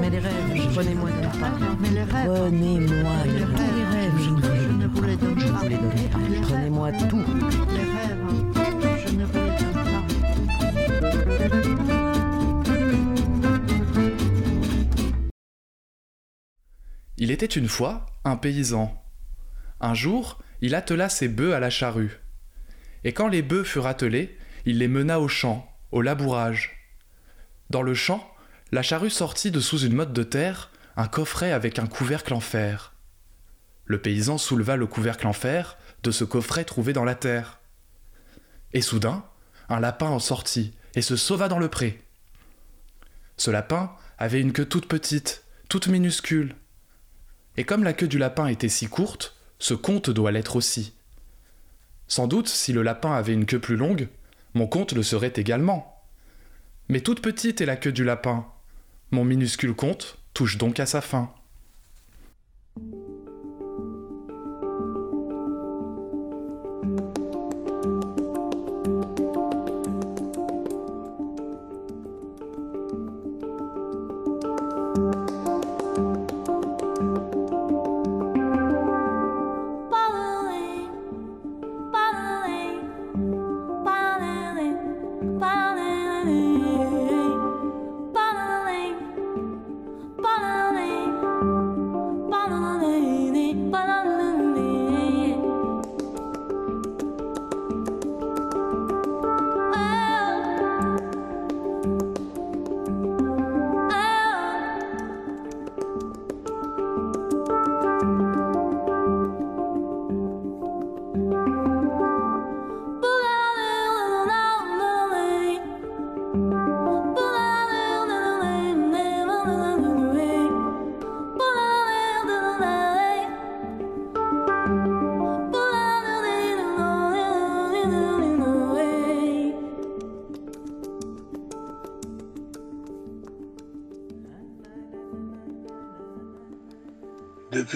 Mais les rêves, prenez-moi tout. Mais les rêves. Prenez-moi Les les rêves. rêves. Je ne vous les donne pas. pas. Prenez-moi tout. Les rêves. Je ne vous les donne pas. Il était une fois un paysan. Un jour, il attela ses bœufs à la charrue. Et quand les bœufs furent attelés, il les mena au champ, au labourage. Dans le champ, la charrue sortit de sous une motte de terre un coffret avec un couvercle en fer. Le paysan souleva le couvercle en fer de ce coffret trouvé dans la terre. Et soudain, un lapin en sortit et se sauva dans le pré. Ce lapin avait une queue toute petite, toute minuscule. Et comme la queue du lapin était si courte, ce conte doit l'être aussi. Sans doute, si le lapin avait une queue plus longue, mon conte le serait également. Mais toute petite est la queue du lapin. Mon minuscule conte touche donc à sa fin.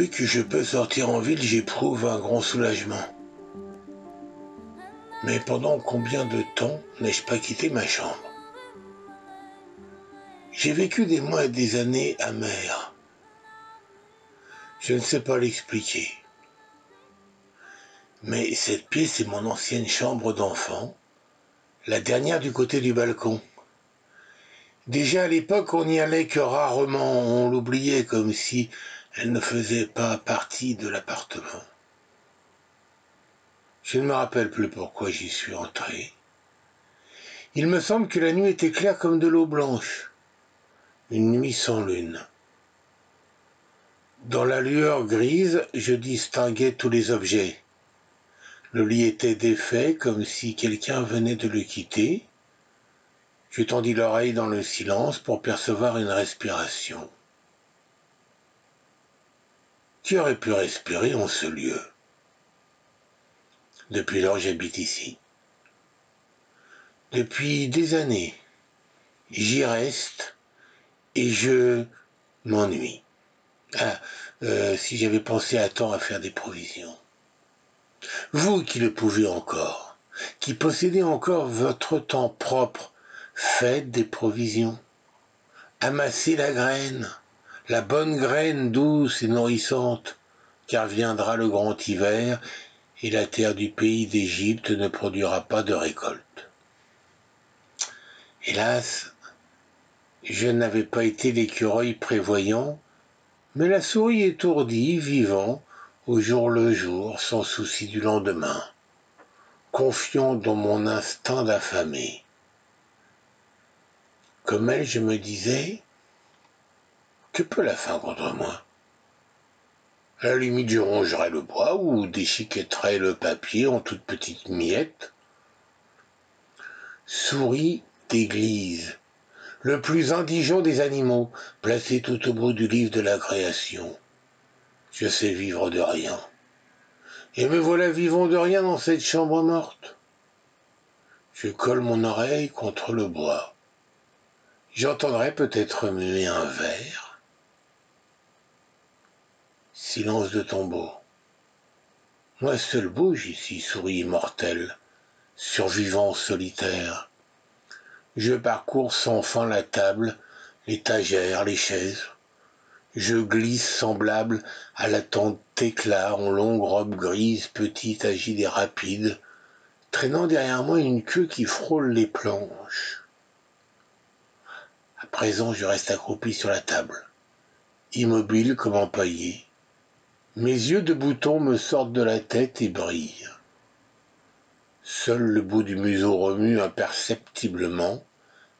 Que je peux sortir en ville, j'éprouve un grand soulagement. Mais pendant combien de temps n'ai-je pas quitté ma chambre? J'ai vécu des mois et des années amères. Je ne sais pas l'expliquer. Mais cette pièce est mon ancienne chambre d'enfant, la dernière du côté du balcon. Déjà à l'époque, on n'y allait que rarement, on l'oubliait comme si elle ne faisait pas partie de l'appartement. Je ne me rappelle plus pourquoi j'y suis entré. Il me semble que la nuit était claire comme de l'eau blanche, une nuit sans lune. Dans la lueur grise, je distinguais tous les objets. Le lit était défait comme si quelqu'un venait de le quitter. Je tendis l'oreille dans le silence pour percevoir une respiration. Qui aurait pu respirer en ce lieu Depuis lors, j'habite ici. Depuis des années, j'y reste et je m'ennuie. Ah, euh, si j'avais pensé à temps à faire des provisions. Vous qui le pouvez encore, qui possédez encore votre temps propre, faites des provisions. Amassez la graine, la bonne graine douce et nourrissante, car viendra le grand hiver et la terre du pays d'Égypte ne produira pas de récolte. Hélas, je n'avais pas été l'écureuil prévoyant, mais la souris étourdie, vivant, au jour le jour, sans souci du lendemain, confiant dans mon instinct d'affamé. Comme elle, je me disais, que peut la faim contre moi À la limite, je le bois ou déchiquetterai le papier en toutes petites miettes. Souris d'église, le plus indigent des animaux, placé tout au bout du livre de la création. Je sais vivre de rien. Et me voilà vivant de rien dans cette chambre morte. Je colle mon oreille contre le bois. J'entendrai peut-être muer un verre. Silence de tombeau. Moi seul bouge ici, souris immortelle, survivant solitaire. Je parcours sans fin la table, l'étagère, les chaises. Je glisse semblable à la tente éclat en longue robe grise, petite, agile et rapide, traînant derrière moi une queue qui frôle les planches. À présent, je reste accroupi sur la table, immobile comme empaillé. Mes yeux de bouton me sortent de la tête et brillent. Seul le bout du museau remue imperceptiblement,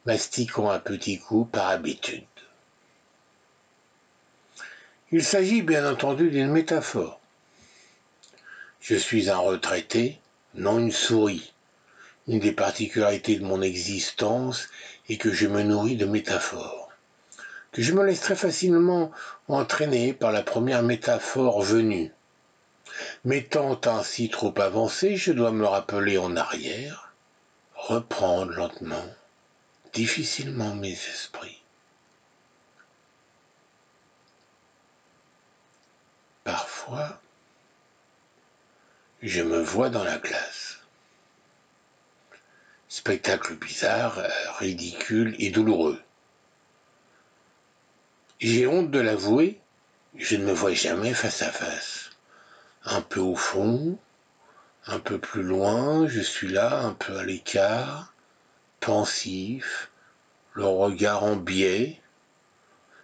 mastiquant un petit coup par habitude. Il s'agit bien entendu d'une métaphore. Je suis un retraité, non une souris. Une des particularités de mon existence est que je me nourris de métaphores, que je me laisse très facilement entraîner par la première métaphore venue. M'étant ainsi trop avancé, je dois me rappeler en arrière, reprendre lentement, difficilement mes esprits. Parfois, je me vois dans la glace. Spectacle bizarre, ridicule et douloureux. J'ai honte de l'avouer, je ne me vois jamais face à face. Un peu au fond, un peu plus loin, je suis là, un peu à l'écart, pensif, le regard en biais.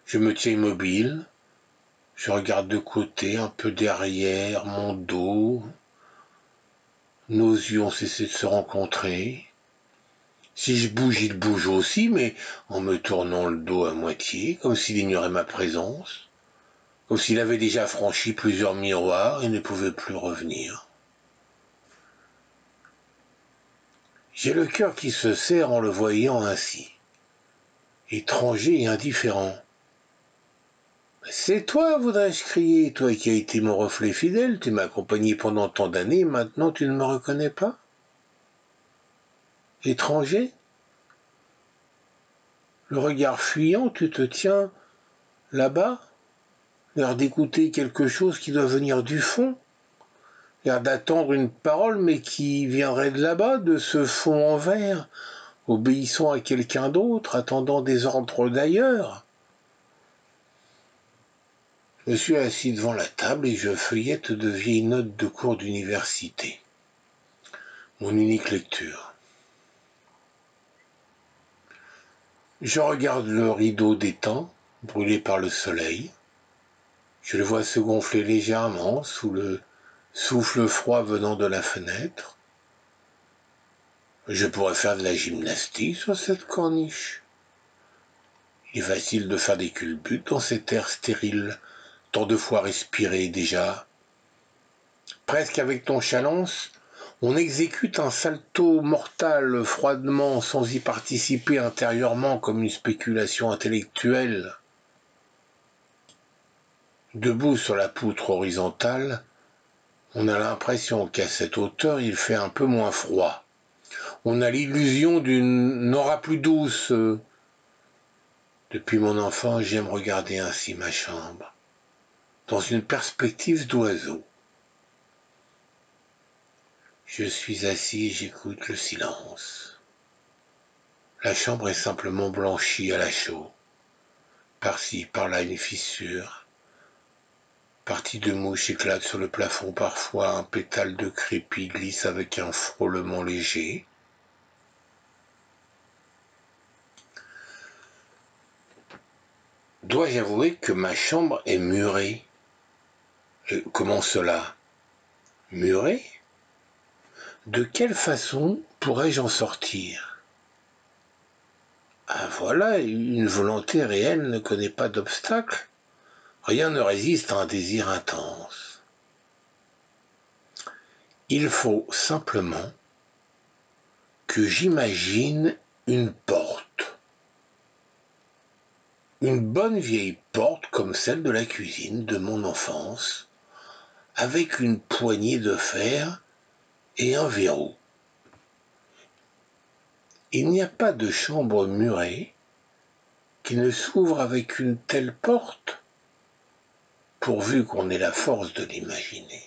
Je me tiens immobile, je regarde de côté, un peu derrière, mon dos. Nos yeux ont cessé de se rencontrer. Si je bouge, il bouge aussi, mais en me tournant le dos à moitié, comme s'il ignorait ma présence, comme s'il avait déjà franchi plusieurs miroirs et ne pouvait plus revenir. J'ai le cœur qui se serre en le voyant ainsi, étranger et indifférent. C'est toi, voudrais-je crier, toi qui as été mon reflet fidèle, tu m'as accompagné pendant tant d'années, maintenant tu ne me reconnais pas? Étranger Le regard fuyant, tu te tiens là-bas, l'air d'écouter quelque chose qui doit venir du fond, l'air d'attendre une parole mais qui viendrait de là-bas, de ce fond en verre, obéissant à quelqu'un d'autre, attendant des ordres d'ailleurs. Je suis assis devant la table et je feuillette de vieilles notes de cours d'université. Mon unique lecture. Je regarde le rideau d'étang, brûlé par le soleil. Je le vois se gonfler légèrement sous le souffle froid venant de la fenêtre. Je pourrais faire de la gymnastique sur cette corniche. Il est facile de faire des culbutes dans cet air stérile tant de fois respiré déjà. Presque avec ton chalance, on exécute un salto mortal froidement sans y participer intérieurement comme une spéculation intellectuelle. Debout sur la poutre horizontale, on a l'impression qu'à cette hauteur il fait un peu moins froid. On a l'illusion d'une aura plus douce. Depuis mon enfance, j'aime regarder ainsi ma chambre dans une perspective d'oiseau. Je suis assis et j'écoute le silence. La chambre est simplement blanchie à la chaux. Par-ci, par-là, une fissure. Partie de mouche éclate sur le plafond. Parfois, un pétale de crépi glisse avec un frôlement léger. Dois-je avouer que ma chambre est murée? Comment cela? Muré De quelle façon pourrais-je en sortir? Ah voilà, une volonté réelle ne connaît pas d'obstacle. Rien ne résiste à un désir intense. Il faut simplement que j'imagine une porte. Une bonne vieille porte comme celle de la cuisine de mon enfance, avec une poignée de fer et un verrou. Il n'y a pas de chambre murée qui ne s'ouvre avec une telle porte, pourvu qu'on ait la force de l'imaginer.